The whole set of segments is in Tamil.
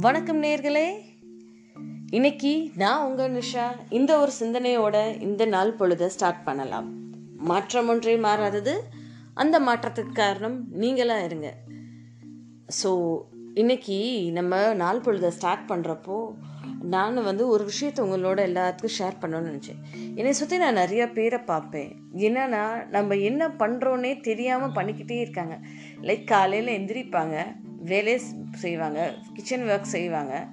வணக்கம் நேர்களே. இன்னைக்கு நான் உங்க நிஷா இந்த ஒரு சிந்தனையோட இந்த நாள் பொழுத ஸ்டார்ட் பண்ணலாம். மாற்றம் ஒன்றே மாறாதது. அந்த மாற்றத்துக்கு காரணம் நீங்களா இருங்க. ஸோ இன்னைக்கு நம்ம நாள் பொழுத ஸ்டார்ட் பண்ணுறப்போ நான் வந்து ஒரு விஷயத்தை உங்களோட எல்லாத்துக்கும் ஷேர் பண்ணணும்னு நினச்சேன். என்னை சுற்றி நான் நிறைய பேரை பார்ப்பேன். என்னன்னா நம்ம என்ன பண்ணுறோன்னே தெரியாமல் பண்ணிக்கிட்டே இருக்காங்க. லைக் காலையில் எந்திரிப்பாங்க வேலையை செய்வாங்க கிச்சன் ஒர்க் செய்வாங்க.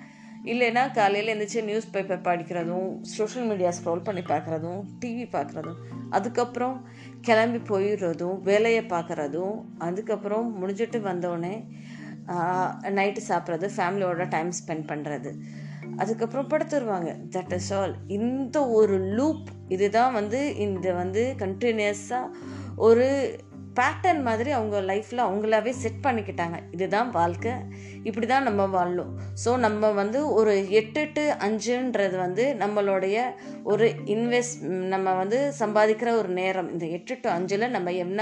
இல்லைன்னா காலையில் எழுந்திரிச்சு நியூஸ் பேப்பர் படிக்கிறதும் சோஷியல் மீடியா ஸ்க்ரோல் பண்ணி பார்க்குறதும் டிவி பார்க்குறதும். அதுக்கப்புறம் கிளம்பி போயிடுறதும் வேலையை பார்க்குறதும் அதுக்கப்புறம் முடிஞ்சிட்டு வந்தோடனே நைட்டு சாப்பிட்றது ஃபேமிலியோட டைம் ஸ்பெண்ட் பண்ணுறது அதுக்கப்புறம் படுத்துருவாங்க. தட் இஸ் ஆல் இந்த ஒரு லூப் இதுதான் வந்து இந்த வந்து கண்டினியூஸாக ஒரு பேட்டர்ன் மாதிரி அவங்க லைஃப்பில் அவங்களாவே செட் பண்ணிக்கிட்டாங்க. இதுதான் வாழ்க்கை. இப்படி தான் நம்ம வாழணும். ஸோ நம்ம வந்து ஒரு எட்டு டு அஞ்சுன்றது வந்து நம்மளுடைய ஒரு இன்வெஸ்ட் நம்ம வந்து சம்பாதிக்கிற ஒரு நேரம். இந்த எட்டு டு அஞ்சில் நம்ம என்ன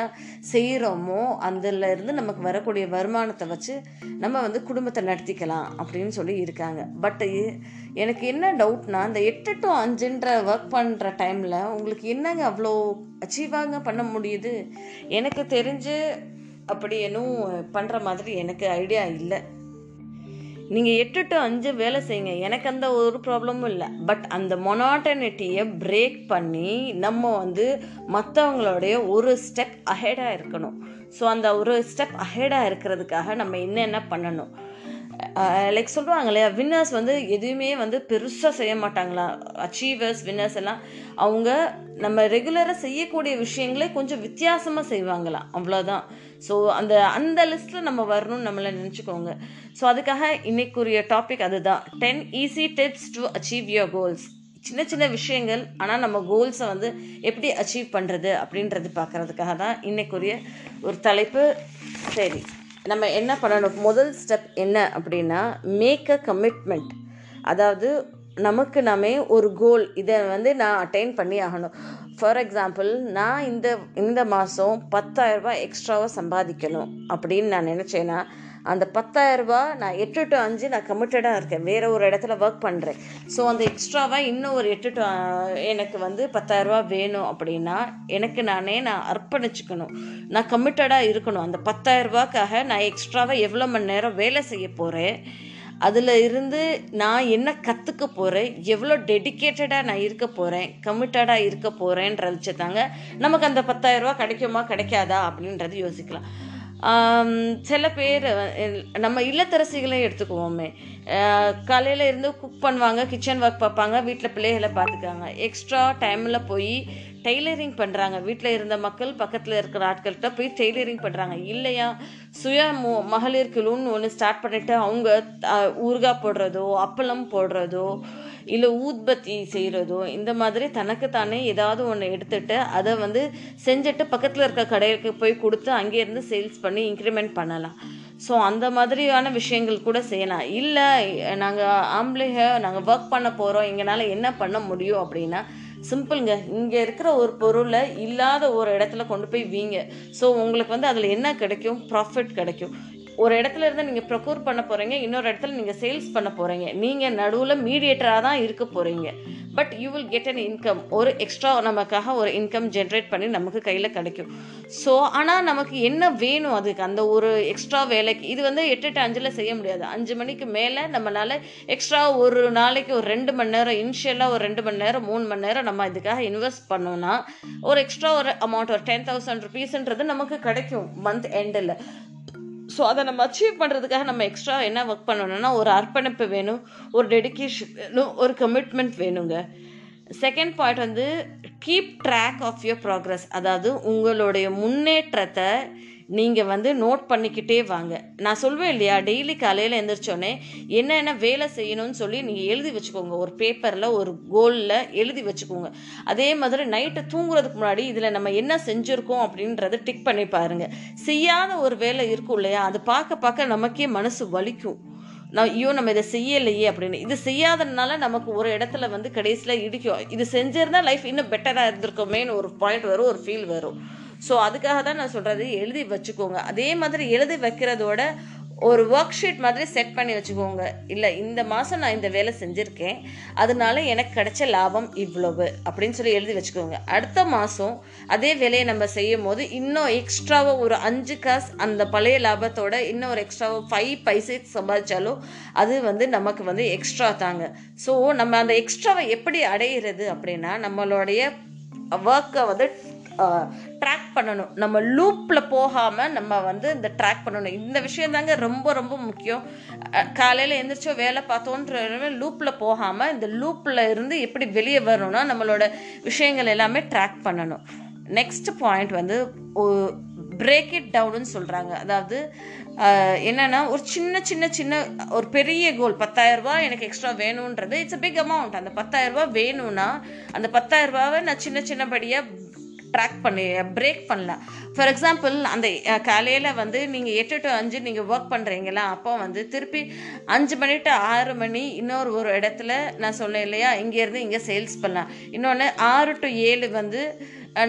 செய்கிறோமோ அதில் இருந்து நமக்கு வரக்கூடிய வருமானத்தை வச்சு நம்ம வந்து குடும்பத்தை நடத்திக்கலாம் அப்படின்னு சொல்லி இருக்காங்க. பட் எனக்கு என்ன டவுட்னா இந்த எட்டு டு அஞ்சுன்ற ஒர்க் பண்ணுற டைமில் உங்களுக்கு என்னங்க அவ்வளோ அச்சீவாங்க பண்ண முடியுது? எனக்கு தெரிஞ்சு அப்படி எதுவும் பண்ணுற மாதிரி எனக்கு ஐடியா இல்லை. நீங்கள் எட்டு டு அஞ்சு வேலை செய்யுங்க. எனக்கு அந்த ஒரு ப்ராப்ளமும் இல்லை. பட் அந்த மொனாட்டனிட்டியை பிரேக் பண்ணி நம்ம வந்து மற்றவங்களுடைய ஒரு ஸ்டெப் அஹெடாக இருக்கணும். ஸோ அந்த ஒரு ஸ்டெப் அஹெடாக இருக்கிறதுக்காக நம்ம என்னென்ன பண்ணணும்? லைக் சொல்லுவாங்க இல்லையா வின்னர்ஸ் வந்து எதுவுமே வந்து பெருசாக செய்ய மாட்டாங்களா? அச்சீவர்ஸ் வின்னர்ஸ் எல்லாம் அவங்க நம்ம ரெகுலராக செய்யக்கூடிய விஷயங்களே கொஞ்சம் வித்தியாசமாக செய்வாங்களாம் அவ்வளோதான் ஸோ அந்த அந்த லிஸ்ட்டில் நம்ம வரணும்னு நம்மளை நினச்சிக்கோங்க. ஸோ அதுக்காக இன்னைக்குரிய டாபிக் அதுதான். Ten easy tips to achieve your goals சின்ன சின்ன விஷயங்கள் ஆனால் நம்ம கோல்ஸை வந்து எப்படி அச்சீவ் பண்ணுறது அப்படின்றது பார்க்குறதுக்காக தான் இன்னைக்குரிய ஒரு தலைப்பு. சரி. நம்ம என்ன பண்ணணும்? முதல் ஸ்டெப் என்ன அப்படின்னா மேக் அ கமிட்மெண்ட் அதாவது நமக்கு நாமே ஒரு கோல் இதை வந்து நான் அட்டைன் பண்ணி ஆகணும். ஃபார் எக்ஸாம்பிள் நான் இந்த இந்த மாதம் பத்தாயிரரூபா எக்ஸ்ட்ராவாக சம்பாதிக்கணும் அப்படின்னு நான் நினச்சேன்னா அந்த பத்தாயிரரூபா நான் எட்டு டு அஞ்சு நான் கமிட்டடாக இருக்கேன். வேறு ஒரு இடத்துல ஒர்க் பண்ணுறேன் ஸோ அந்த எக்ஸ்ட்ராவாக இன்னும் ஒரு எட்டு டு எனக்கு வந்து பத்தாயிரரூபா வேணும் அப்படின்னா எனக்கு நானே நான் அர்ப்பணிச்சுக்கணும். நான் கமிட்டடாக இருக்கணும். அந்த பத்தாயிரரூபாக்காக நான் எக்ஸ்ட்ராவாக எவ்வளோ மணி நேரம் வேலை செய்ய போகிறேன் அதில் இருந்து நான் என்ன கற்றுக்க போகிறேன் எவ்வளோ டெடிக்கேட்டடாக நான் இருக்க போகிறேன் கமிட்டடாக இருக்க போகிறேன்றது வச்சு தாங்க நமக்கு அந்த பத்தாயிரரூபா கிடைக்குமா கிடைக்காதா அப்படின்றது யோசிக்கலாம். சில பேர் நம்ம இல்லத்தரசிகளே எடுத்துக்குவோமே. காலையில் இருந்து குக் பண்ணுவாங்க கிச்சன் ஒர்க் பார்ப்பாங்க வீட்டில் பிள்ளைகளை பார்த்துக்காங்க எக்ஸ்ட்ரா டைமில் போய் டெய்லரிங் பண்ணுறாங்க வீட்டில் இருந்த மக்கள் பக்கத்தில் இருக்கிற ஆட்கள்கிட்ட போய் டெய்லரிங் பண்ணுறாங்க இல்லையா? சுய மகளிர் குழுன்னு ஒன்று ஸ்டார்ட் பண்ணிவிட்டு அவங்க ஊறுகாய் போடுறதோ அப்பளம் போடுறதோ இல்லை ஊத்பத்தி செய்கிறதோ இந்த மாதிரி தனக்கு தானே ஏதாவது ஒன்று எடுத்துட்டு அதை வந்து செஞ்சுட்டு பக்கத்தில் இருக்க கடைக்கு போய் கொடுத்து அங்கேருந்து சேல்ஸ் பண்ணி இன்க்ரிமெண்ட் பண்ணலாம். ஸோ அந்த மாதிரியான விஷயங்கள் கூட செய்யலாம். இல்லை நாங்கள் ஆம்பளைங்க நாங்கள் ஒர்க் பண்ண போகிறோம் எங்களால் என்ன பண்ண முடியும் அப்படின்னா சிம்பிளுங்க இங்கே இருக்கிற ஒரு பொருளை இல்லாத ஒரு இடத்துல கொண்டு போய் வீங்க. ஸோ உங்களுக்கு வந்து அதில் என்ன கிடைக்கும்? ப்ராஃபிட் கிடைக்கும். ஒரு இடத்துல இருந்து நீங்கள் ப்ரொக்யூர் பண்ண போகிறீங்க இன்னொரு இடத்துல நீங்கள் சேல்ஸ் பண்ண போகிறீங்க நீங்கள் நடுவில் மீடியேட்டராக தான் இருக்க போகிறீங்க but you will get an income ஒரு எக்ஸ்ட்ரா நமக்காக ஒரு இன்கம் ஜென்ரேட் பண்ணி நமக்கு கையில் கிடைக்கும். ஸோ ஆனால் நமக்கு என்ன வேணும் அதுக்கு? அந்த ஒரு எக்ஸ்ட்ரா வேலைக்கு. இது வந்து எட்டு எட்டு அஞ்சில் செய்ய முடியாது. அஞ்சு மணிக்கு மேலே நம்மளால் எக்ஸ்ட்ரா ஒரு நாளைக்கு ஒரு ரெண்டு மணி நேரம் இனிஷியலாக ஒரு ரெண்டு மணி நேரம் மூணு மணி நேரம் நம்ம இதுக்காக இன்வெஸ்ட் பண்ணோம்னா ஒரு எக்ஸ்ட்ரா ஒரு அமௌண்ட் ஒரு டென் தௌசண்ட் ருபீஸ்ன்றது நமக்கு கிடைக்கும் மந்த் எண்டில் ஸோ அதை நம்ம அச்சீவ் பண்ணுறதுக்காக நம்ம எக்ஸ்ட்ரா என்ன ஒர்க் பண்ணணும்னா ஒரு அர்ப்பணிப்பு வேணும் ஒரு டெடிக்கேஷன் வேணும் ஒரு கமிட்மெண்ட் வேணுங்க. செகண்ட் பாயிண்ட் வந்து keep track of your progress அதாவது உங்களுடைய முன்னேற்றத்தை நீங்கள் வந்து நோட் பண்ணிக்கிட்டே வாங்க. நான் சொல்வேன் இல்லையா டெய்லி காலையில் எழுந்திரிச்சோன்னே என்னென்ன வேலை செய்யணும்னு சொல்லி நீங்கள் எழுதி வச்சுக்கோங்க. ஒரு பேப்பரில் ஒரு கோலில் எழுதி வச்சுக்கோங்க. அதே மாதிரி நைட்டு தூங்குறதுக்கு முன்னாடி இதில் நம்ம என்ன செஞ்சுருக்கோம் அப்படின்றத டிக் பண்ணி பாருங்கள் செய்யாத ஒரு வேலை இருக்கும் இல்லையா அது பார்க்க பார்க்க நமக்கே மனசு வலிக்கும். நான் ஐயோ நம்ம இதை செய்யலையே அப்படின்னு. இது செய்யாததுனால நமக்கு ஒரு இடத்துல வந்து கடைசியில் இடிக்கும். இது செஞ்சிருந்தா லைஃப் இன்னும் பெட்டராக இருந்திருக்கோமேன்னு ஒரு பாயிண்ட் வரும் ஒரு ஃபீல் வரும். ஸோ அதுக்காக தான் நான் சொல்கிறது எழுதி வச்சுக்கோங்க. அதே மாதிரி எழுதி வைக்கிறதோட ஒரு ஒர்க் ஷீட் மாதிரி செட் பண்ணி வச்சுக்கோங்க. இல்லை இந்த மாதம் நான் இந்த வேலை செஞ்சுருக்கேன். அதனால எனக்கு கிடைச்ச லாபம் இவ்வளவு அப்படின்னு சொல்லி எழுதி வச்சுக்கோங்க. அடுத்த மாதம் அதே வேலையை நம்ம செய்யும் போது இன்னும் எக்ஸ்ட்ராவாக ஒரு அஞ்சு காசு அந்த பழைய லாபத்தோட இன்னும் ஒரு எக்ஸ்ட்ராவாக ஃபைவ் பைசை சம்பாதிச்சாலும் அது வந்து நமக்கு வந்து எக்ஸ்ட்ரா தாங்க. ஸோ நம்ம அந்த எக்ஸ்ட்ராவை எப்படி அடையிறது அப்படின்னா நம்மளுடைய ஒர்க்கை வந்து ட்ராக் பண்ணணும். நம்ம லூப்பில் போகாமல் நம்ம வந்து இந்த ட்ராக் பண்ணணும். இந்த விஷயம் தாங்க ரொம்ப ரொம்ப முக்கியம். காலையில் எந்திரிச்சோ வேலை பார்த்தோன்ற லூப்பில் போகாமல் இந்த லூப்பில் இருந்து எப்படி வெளியே வரணும்னா நம்மளோட விஷயங்கள் எல்லாமே ட்ராக் பண்ணணும். நெக்ஸ்ட் பாயிண்ட் வந்து பிரேக் இட் டவுன்னு சொல்கிறாங்க அதாவது என்னன்னா ஒரு சின்ன சின்ன சின்ன ஒரு பெரிய கோல் பத்தாயிரரூபா எனக்கு எக்ஸ்ட்ரா வேணுன்றது இட்ஸ் அ பிக் அமௌண்ட் அந்த பத்தாயிரரூபா வேணும்னா அந்த பத்தாயிரரூபாவை நான் சின்ன சின்னபடியாக ட்ராக் பண்ணி பிரேக் பண்ணலாம் ஃபார் எக்ஸாம்பிள் அந்த காலையில் வந்து நீங்கள் எட்டு டு அஞ்சு நீங்கள் ஒர்க் பண்ணுறீங்களா அப்போ வந்து திருப்பி அஞ்சு மணி டு ஆறு மணி இன்னொரு ஒரு இடத்துல நான் சொன்னேன் இல்லையா? இங்கேருந்து இங்கே சேல்ஸ் பண்ணலாம். இன்னொன்று ஆறு டு ஏழு வந்து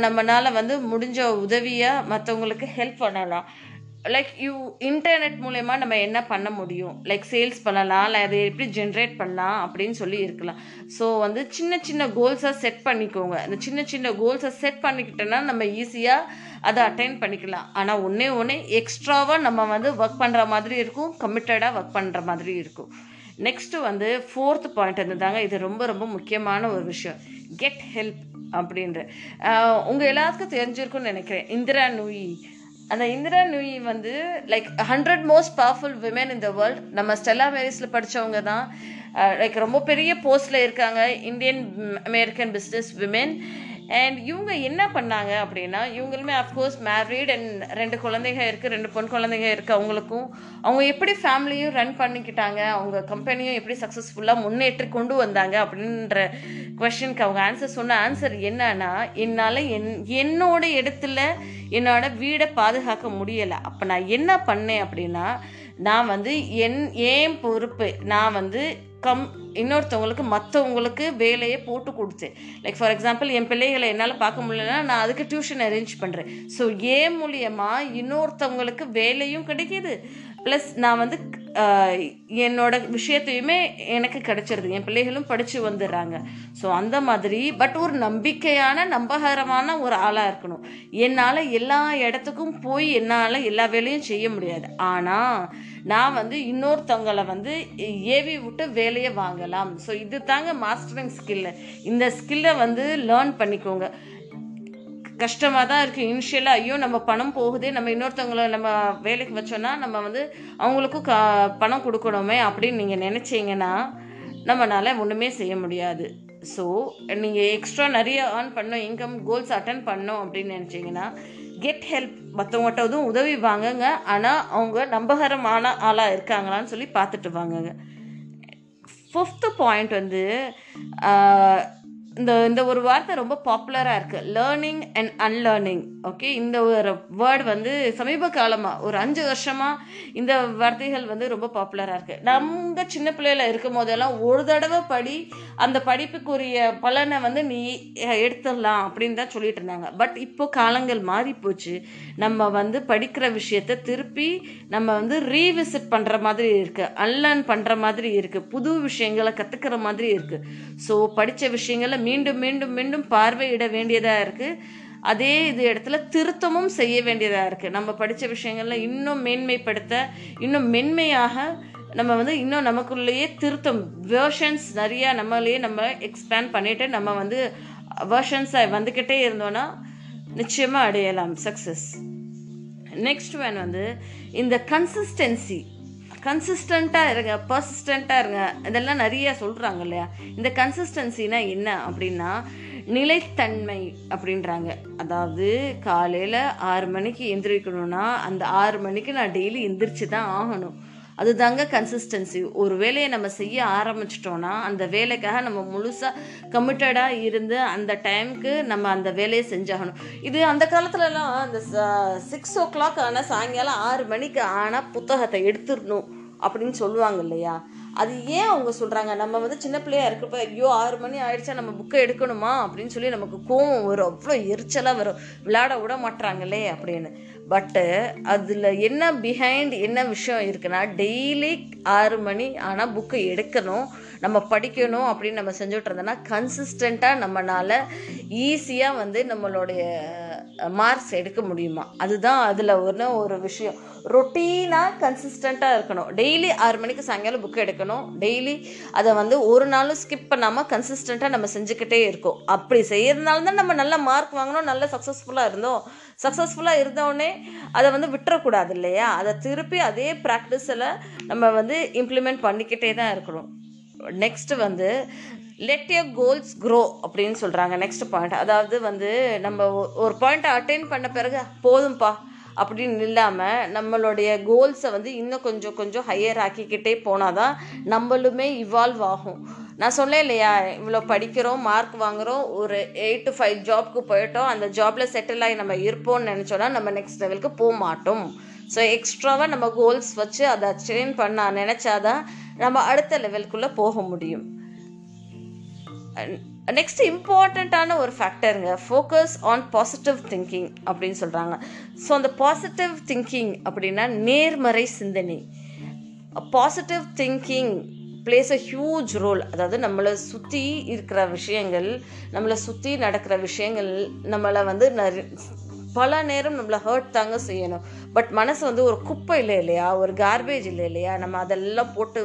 நம்மளால் வந்து முடிஞ்ச உதவியாக மற்றவங்களுக்கு ஹெல்ப் பண்ணலாம். லைக் யூ இன்டர்நெட் மூலயமா நம்ம என்ன பண்ண முடியும்? லைக் சேல்ஸ் பண்ணலாம் இல்லை அதை எப்படி ஜென்ரேட் பண்ணலாம் அப்படின்னு சொல்லி இருக்கலாம். ஸோ வந்து சின்ன சின்ன கோல்ஸாக செட் பண்ணிக்கோங்க. அந்த சின்ன சின்ன கோல்ஸை செட் பண்ணிக்கிட்டோன்னா நம்ம ஈஸியாக அதை அட்டைன் பண்ணிக்கலாம். ஆனால் ஒன்றே ஒன்று எக்ஸ்ட்ராவாக நம்ம வந்து ஒர்க் பண்ணுற மாதிரி இருக்கும் கமிட்டடாக ஒர்க் பண்ணுற மாதிரி இருக்கும். நெக்ஸ்ட்டு வந்து ஃபோர்த் பாயிண்ட் இருந்ததாங்க இது ரொம்ப ரொம்ப முக்கியமான ஒரு விஷயம். கெட் ஹெல்ப் அப்படின்ற. உங்கள் எல்லாத்துக்கும் தெரிஞ்சிருக்கும்னு நினைக்கிறேன். இந்திரா நூயி. அந்த இந்திரா நூயி வந்து like hundred most powerful women in the world நம்ம ஸ்டெல்லா மேரிஸில் படித்தவங்க தான். Uh, லைக் ரொம்ப பெரிய போஸ்டில் இருக்காங்க. Indian American business women and இவங்க என்ன பண்ணாங்க அப்படின்னா இவங்களுமே அஃப்கோர்ஸ் மேரீட் அண்ட் ரெண்டு குழந்தைங்க இருக்குது ரெண்டு பொன் குழந்தைங்க இருக்குது அவங்களுக்கும். அவங்க எப்படி ஃபேமிலியும் ரன் பண்ணிக்கிட்டாங்க அவங்க கம்பெனியும் எப்படி சக்ஸஸ்ஃபுல்லாக முன்னேற்றி கொண்டு வந்தாங்க அப்படின்ற கொஷனுக்கு அவங்க ஆன்சர் சொன்ன ஆன்சர் என்னன்னா என்னால் என் என்னோட இடத்துல என்னோட வீடை பாதுகாக்க முடியலை. அப்போ நான் என்ன பண்ணேன் அப்படின்னா நான் வந்து என் ஏன் பொறுப்பு நான் வந்து கம் இன்னொருத்தவங்களுக்கு மற்றவங்களுக்கு வேலையை போட்டு கொடுத்தேன் லைக் ஃபார் எக்ஸாம்பிள் என் பிள்ளைகளை என்னால் பார்க்க முடியலன்னா நான் அதுக்கு டியூஷன் அரேஞ்ச் பண்ணுறேன் ஸோ ஏன் மூலியமாக இன்னொருத்தவங்களுக்கு வேலையும் கிடைக்கிது. ப்ளஸ் நான் வந்து என்னோட விஷயத்தையுமே எனக்கு கிடைச்சிருது. என் பிள்ளைகளும் படித்து வந்துடுறாங்க. ஸோ அந்த மாதிரி பட் ஒரு நம்பிக்கையான நம்பகரமான ஒரு ஆளாக இருக்கணும். என்னால் எல்லா இடத்துக்கும் போய் என்னால் எல்லா வேலையும் செய்ய முடியாது. ஆனால் நான் வந்து இன்னொருத்தவங்களை வந்து ஏவி விட்டு வேலையை வாங்கலாம் ஸோ இது தாங்க மாஸ்டரிங் ஸ்கில்லு இந்த ஸ்கில்லை வந்து லேர்ன் பண்ணிக்கோங்க. கஷ்டமாக தான் இருக்குது இனிஷியலாக ஐயோ நம்ம பணம் போகுதே நம்ம இன்னொருத்தவங்கள நம்ம வேலைக்கு வச்சோன்னா நம்ம வந்து அவங்களுக்கும் க பணம் கொடுக்கணுமே அப்படின்னு நீங்கள் நினச்சிங்கன்னா நம்மளால் ஒன்றுமே செய்ய முடியாது. ஸோ நீங்கள் எக்ஸ்ட்ரா நிறைய ஏர்ன் பண்ணோம் இன்கம் கோல்ஸ் அட்டன் பண்ணோம் அப்படின்னு நினச்சிங்கன்னா கெட் ஹெல்ப் மற்றவங்கள்ட்ட உதவி வாங்குங்க. ஆனால் அவங்க நம்பகரமான ஆளாக இருக்காங்களான்னு சொல்லி பார்த்துட்டு வாங்குங்க. ஃபிஃப்த்து பாயிண்ட் வந்து இந்த இந்த ஒரு வார்த்தை ரொம்ப பாப்புலராக இருக்குது லேர்னிங் அண்ட் அன்லேர்னிங் ஓகே இந்த ஒரு வேர்டு வந்து சமீப காலமாக ஒரு அஞ்சு வருஷமாக இந்த வார்த்தைகள் வந்து ரொம்ப பாப்புலராக இருக்குது நம்ம சின்ன பிள்ளையில இருக்கும் போதெல்லாம் ஒரு தடவை படி அந்த படிப்புக்குரிய பலனை வந்து நீ எடுத்துடலாம் அப்படின்னு தான் சொல்லிட்டு இருந்தாங்க. பட் இப்போ காலங்கள் மாறி போச்சு நம்ம வந்து படிக்கிற விஷயத்த திருப்பி நம்ம வந்து ரீவிசிட் பண்ணுற மாதிரி இருக்குது அன்லேர்ன் பண்ணுற மாதிரி இருக்குது புது விஷயங்களை கற்றுக்கிற மாதிரி இருக்குது ஸோ படித்த விஷயங்களை மீண்டும் மீண்டும் மீண்டும் பார்வையிட வேண்டியதாக இருக்குது அதே இது இடத்துல திருத்தமும் செய்ய வேண்டியதாக இருக்குது நம்ம படித்த விஷயங்கள்ல இன்னும் மேன்மைப்படுத்த இன்னும் மென்மையாக நம்ம வந்து இன்னும் நமக்குள்ளேயே திருத்தம் வேர்ஷன்ஸ் நிறையா நம்மளையே நம்ம எக்ஸ்பேண்ட் பண்ணிவிட்டு நம்ம வந்து வேர்ஷன்ஸாக வந்துக்கிட்டே இருந்தோன்னா நிச்சயமாக அடையலாம் சக்ஸஸ் நெக்ஸ்ட் ஒன் வந்து இந்த கன்சிஸ்டன்சி கன்சிஸ்டண்ட்டாக இருங்க பர்சிஸ்டண்ட்டாக இருங்க. இதெல்லாம் நிறைய சொல்கிறாங்க இல்லையா? இந்த கன்சிஸ்டன்சினா என்ன அப்படின்னா நிலைத்தன்மை அப்படின்றாங்க. அதாவது காலையில் ஆறு மணிக்கு எந்திரிக்கணும்னா அந்த ஆறு மணிக்கு நான் டெய்லி எந்திரிச்சு தான் ஆகணும். அதுதாங்க கன்சிஸ்டன்சி ஒரு வேலையை நம்ம செய்ய ஆரம்பிச்சிட்டோன்னா அந்த வேலைக்காக நம்ம முழுசாக கமிட்டடாக இருந்து அந்த டைமுக்கு நம்ம அந்த வேலையை செஞ்சாகணும். இது அந்த காலத்துலலாம் அந்த சிக்ஸ் ஓ கிளாக் ஆனால் சாயங்காலம் ஆறு மணிக்கு ஆனால் புத்தகத்தை எடுத்துடணும் அப்படின்னு சொல்லுவாங்க இல்லையா? அது ஏன் அவங்க சொல்கிறாங்க நம்ம வந்து சின்ன பிள்ளையா இருக்கிறப்ப ஐயோ ஆறு மணி ஆயிடுச்சா நம்ம புக்கை எடுக்கணுமா? அப்படின்னு சொல்லி நமக்கு கோவம் வரும். அவ்வளோ எரிச்சலாக வரும். விளையாட விட மாட்டுறாங்களே அப்படின்னு. பட்டு uh, அதில் என்ன பிஹைண்ட் என்ன விஷயம் இருக்குன்னா டெய்லி ஆறு மணி ஆனால் புக்கை எடுக்கணும் நம்ம படிக்கணும் அப்படின்னு நம்ம செஞ்சுட்டு இருந்தோம்னா கன்சிஸ்டண்ட்டாக நம்மளால் ஈஸியாக வந்து நம்மளுடைய மார்க்ஸ் எடுக்க முடியுமா? அதுதான் அதில் ஒன்று ஒரு விஷயம். ரொட்டீனாக கன்சிஸ்டண்ட்டாக இருக்கணும். டெய்லி ஆறு மணிக்கு சாயங்காலம் புக் எடுக்கணும். டெய்லி அதை வந்து ஒரு நாளும் ஸ்கிப் பண்ணாமல் கன்சிஸ்டண்ட்டாக நம்ம செஞ்சுக்கிட்டே இருக்கோம். அப்படி செய்யறதுனால தான் நம்ம நல்ல மார்க் வாங்கினோம் நல்ல சக்ஸஸ்ஃபுல்லாக இருந்தோம். சக்ஸஸ்ஃபுல்லாக இருந்தோடனே அதை வந்து விட்டுறக்கூடாது இல்லையா? அதை திருப்பி அதே ப்ராக்டிஸில் நம்ம வந்து இம்ப்ளிமெண்ட் பண்ணிக்கிட்டே தான் இருக்கணும். நெக்ஸ்ட் வந்து லெட் யர் கோல்ஸ் க்ரோ அப்படின்னு சொல்கிறாங்க நெக்ஸ்ட் பாயிண்ட் அதாவது வந்து நம்ம ஒரு பாயிண்ட்டை அட்டைன் பண்ண பிறகு போதும்பா. அப்படின்னு இல்லாமல் நம்மளுடைய கோல்ஸை வந்து இன்னும் கொஞ்சம் கொஞ்சம் ஹையர் ஆக்கிக்கிட்டே போனால் தான் நம்மளுமே இவால்வ் ஆகும். நான் சொன்னேன் இல்லையா இவ்வளோ படிக்கிறோம் மார்க் வாங்குறோம் ஒரு எயிட் டு ஃபைவ் ஜாப்க்கு போயிட்டோம் அந்த ஜாபில் செட்டில் ஆகி நம்ம இருப்போம்னு நினச்சோன்னா நம்ம நெக்ஸ்ட் லெவலுக்கு போக மாட்டோம். ஸோ எக்ஸ்ட்ராவாக நம்ம கோல்ஸ் வச்சு அதை அச்சீவ் பண்ண நினச்சாதான் நம்ம அடுத்த லெவலுக்குள்ளே போக முடியும். நெக்ஸ்ட் இம்பார்ட்டண்ட்டான ஒரு ஃபேக்டருங்க ஃபோக்கஸ் ஆன் பாசிட்டிவ் திங்கிங் அப்படின்னு சொல்கிறாங்க ஸோ அந்த பாசிட்டிவ் திங்கிங் அப்படின்னா நேர்மறை சிந்தனை. Positive thinking plays a huge role அதாவது நம்மளை சுற்றி இருக்கிற விஷயங்கள் நம்மளை சுற்றி நடக்கிற விஷயங்கள் நம்மளை வந்து பல நேரம் நம்மளை ஹர்ட் தாங்க செய்யணும். பட் மனசு வந்து ஒரு குப்பை இல்லை இல்லையா? ஒரு கார்பேஜ் இல்லை இல்லையா? நம்ம அதெல்லாம் போட்டு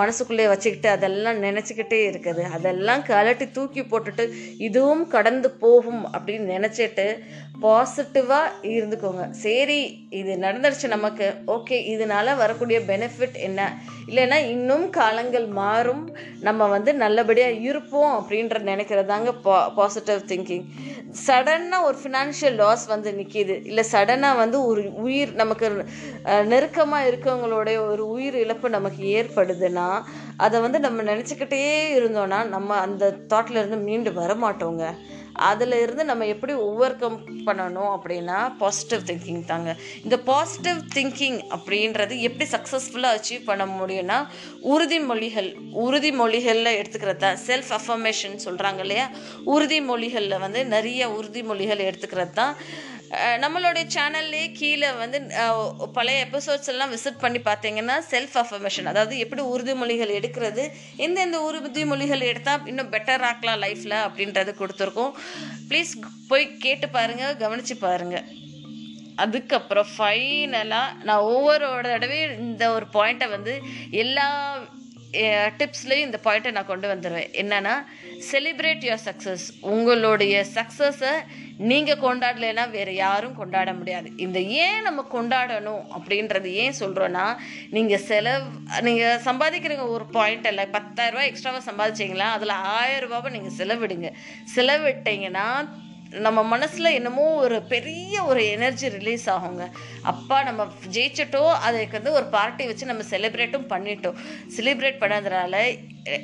மனசுக்குள்ளே வச்சுக்கிட்டு அதெல்லாம் நினச்சிக்கிட்டே இருக்குது. அதெல்லாம் கலட்டி தூக்கி போட்டுட்டு இதுவும் கடந்து போகும் அப்படின்னு நினச்சிட்டு பாசிட்டிவாக இருந்துக்கோங்க. சரி இது நடந்துருச்சு நமக்கு. ஓகே இதனால வரக்கூடிய பெனிஃபிட் என்ன? இல்லைன்னா இன்னும் காலங்கள் மாறும். நம்ம வந்து நல்லபடியாக இருப்போம் அப்படின்ற நினைக்கிறதாங்க பா பாசிட்டிவ் திங்கிங் சடனாக ஒரு ஃபினான்ஷியல் லாஸ் வந்து நிற்கிது இல்லை சடனாக வந்து ஒரு உயிர் நமக்கு நெருக்கமாக இருக்கவங்களுடைய ஒரு உயிர் இழப்பு நமக்கு ஏற்படுதுன்னா அதை வந்து நம்ம நினச்சிக்கிட்டே இருந்தோன்னா நம்ம அந்த தாட்ல இருந்து மீண்டு வர மாட்டோங்க அதில் இருந்து நம்ம எப்படி ஓவர் கம் பண்ணணும் அப்படின்னா பாசிட்டிவ் திங்கிங் தாங்க. இந்த பாசிட்டிவ் திங்கிங் அப்படின்றது எப்படி சக்ஸஸ்ஃபுல்லாக அச்சீவ் பண்ண முடியும்னா உறுதிமொழிகள் உறுதிமொழிகளில் எடுத்துக்கிறது தான் செல்ஃப் அஃபர்மேஷன் சொல்கிறாங்க இல்லையா? உறுதிமொழிகளில் வந்து நிறைய உறுதிமொழிகள் எடுத்துக்கிறது தான் நம்மளுடைய சேனல்லே கீழே வந்து பழைய எபிசோட்ஸ் எல்லாம் விசிட் பண்ணி பார்த்தீங்கன்னா செல்ஃப் அஃபர்மேஷன் அதாவது எப்படி உறுதிமொழிகள் எடுக்கிறது எந்தெந்த உறுதிமொழிகள் எடுத்தால் இன்னும் பெட்டர் ஆக்கலாம் லைஃப்பில் அப்படின்றது கொடுத்துருக்கோம். ப்ளீஸ் போய் கேட்டு பாருங்கள் கவனித்து பாருங்கள் அதுக்கப்புறம் ஃபைனலாக நான் ஒவ்வொரு தடவையும் இந்த ஒரு பாயிண்ட்டை வந்து எல்லா டிப்ஸ்லேயும் இந்த பாயிண்ட்டை நான் கொண்டு வந்துடுவேன் என்னன்னா செலிப்ரேட் யுவர் சக்ஸஸ் உங்களுடைய சக்ஸஸை நீங்கள் கொண்டாடலைன்னா வேறு யாரும் கொண்டாட முடியாது. இந்த ஏன் நம்ம கொண்டாடணும் அப்படின்றது ஏன் சொல்கிறோன்னா நீங்கள் செலவு நீங்கள் சம்பாதிக்கிறீங்க ஒரு பாயிண்ட் இல்லை பத்தாயிரரூபா எக்ஸ்ட்ராவாக சம்பாதிச்சிங்களா அதில் ஆயிரம் ரூபாவை நீங்கள் செலவிடுங்க. செலவிட்டீங்கன்னா நம்ம மனசில் என்னமோ ஒரு பெரிய ஒரு எனர்ஜி ரிலீஸ் ஆகுங்க. அப்பா நம்ம ஜெயிச்சிட்டோ அதுக்கு வந்து ஒரு பார்ட்டி வச்சு நம்ம செலிப்ரேட்டும் பண்ணிட்டோம். செலிப்ரேட் பண்ணதுனால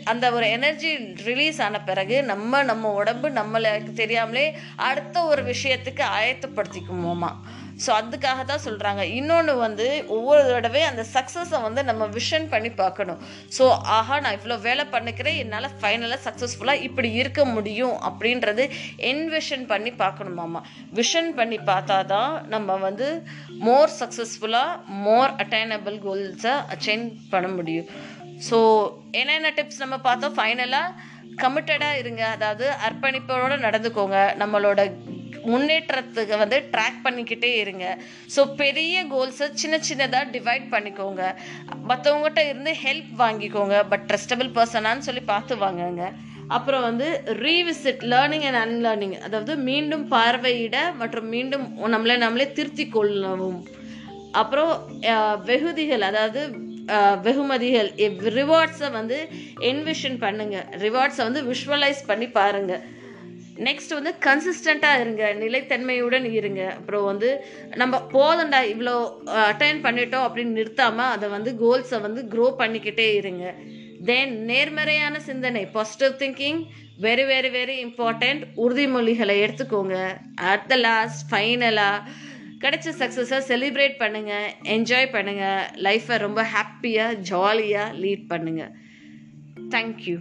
அந்த ஒரு எனர்ஜி ரிலீஸ் ஆன பிறகு நம்ம நம்ம உடம்பு நம்மளுக்கு தெரியாமலே அடுத்த ஒரு விஷயத்துக்கு ஆயத்தப்படுத்திக்குமோமா ஸோ அதுக்காக தான் சொல்கிறாங்க இன்னொன்று வந்து ஒவ்வொரு தடவை அந்த சக்ஸஸை வந்து நம்ம விஷன் பண்ணி பார்க்கணும். ஸோ ஆஹா நான் இவ்வளோ வேலை பண்ணிக்கிறேன் என்னால் ஃபைனலாக சக்ஸஸ்ஃபுல்லாக இப்படி இருக்க முடியும் அப்படின்றது என்விஷன் பண்ணி பார்க்கணுமாமா விஷன் பண்ணி பார்த்தா தான் நம்ம வந்து மோர் சக்ஸஸ்ஃபுல்லாக மோர் அட்டைனபிள் கோல்ஸை அச்சைன் பண்ண முடியும். ஸோ என்னென்ன டிப்ஸ் நம்ம பார்த்தோம்? ஃபைனலாக கமிட்டடாக இருங்க. அதாவது அர்ப்பணிப்போடு நடந்துக்கோங்க. நம்மளோட முன்னேற்றத்துக்கு வந்து ட்ராக் பண்ணிக்கிட்டே இருங்க. ஸோ பெரிய கோல்ஸை சின்ன சின்னதாக டிவைட் பண்ணிக்கோங்க. மற்றவங்ககிட்ட இருந்து ஹெல்ப் வாங்கிக்கோங்க. பட் ட்ரஸ்டபிள் பர்சனான்னு சொல்லி பார்த்து வாங்குங்க. அப்புறம் வந்து ரீவிசிட் லேர்னிங் அண்ட் அன்லேர்னிங் அதாவது மீண்டும் பார்வையிட மற்றும் மீண்டும் நம்மளை நம்மளே திருத்தி கொள்ளவும். அப்புறம் வெகுதிகள் அதாவது வெகுமதிகள் ரிவார்ட்ஸை வந்து என்விஷன் பண்ணுங்கள் ரிவார்ட்ஸை வந்து விஷுவலைஸ் பண்ணி பாருங்கள் நெக்ஸ்ட் வந்து கன்சிஸ்டண்ட்டாக இருங்க நிலைத்தன்மையுடன் இருங்க. அப்புறம் வந்து நம்ம போதண்டா இவ்வளோ அட்டைன் பண்ணிட்டோம் அப்படின்னு நிறுத்தாமல் அதை வந்து கோல்ஸை வந்து க்ரோ பண்ணிக்கிட்டே இருங்க. தென் நேர்மறையான சிந்தனை positive thinking very very very important உறுதிமொழிகளை எடுத்துக்கோங்க. அட் த லாஸ்ட் ஃபைனலாக கிடைச்ச சக்ஸஸை செலிப்ரேட் பண்ணுங்கள் என்ஜாய் பண்ணுங்கள் லைஃப்பை ரொம்ப ஹாப்பியாக ஜாலியாக லீட் பண்ணுங்கள் தேங்க்யூ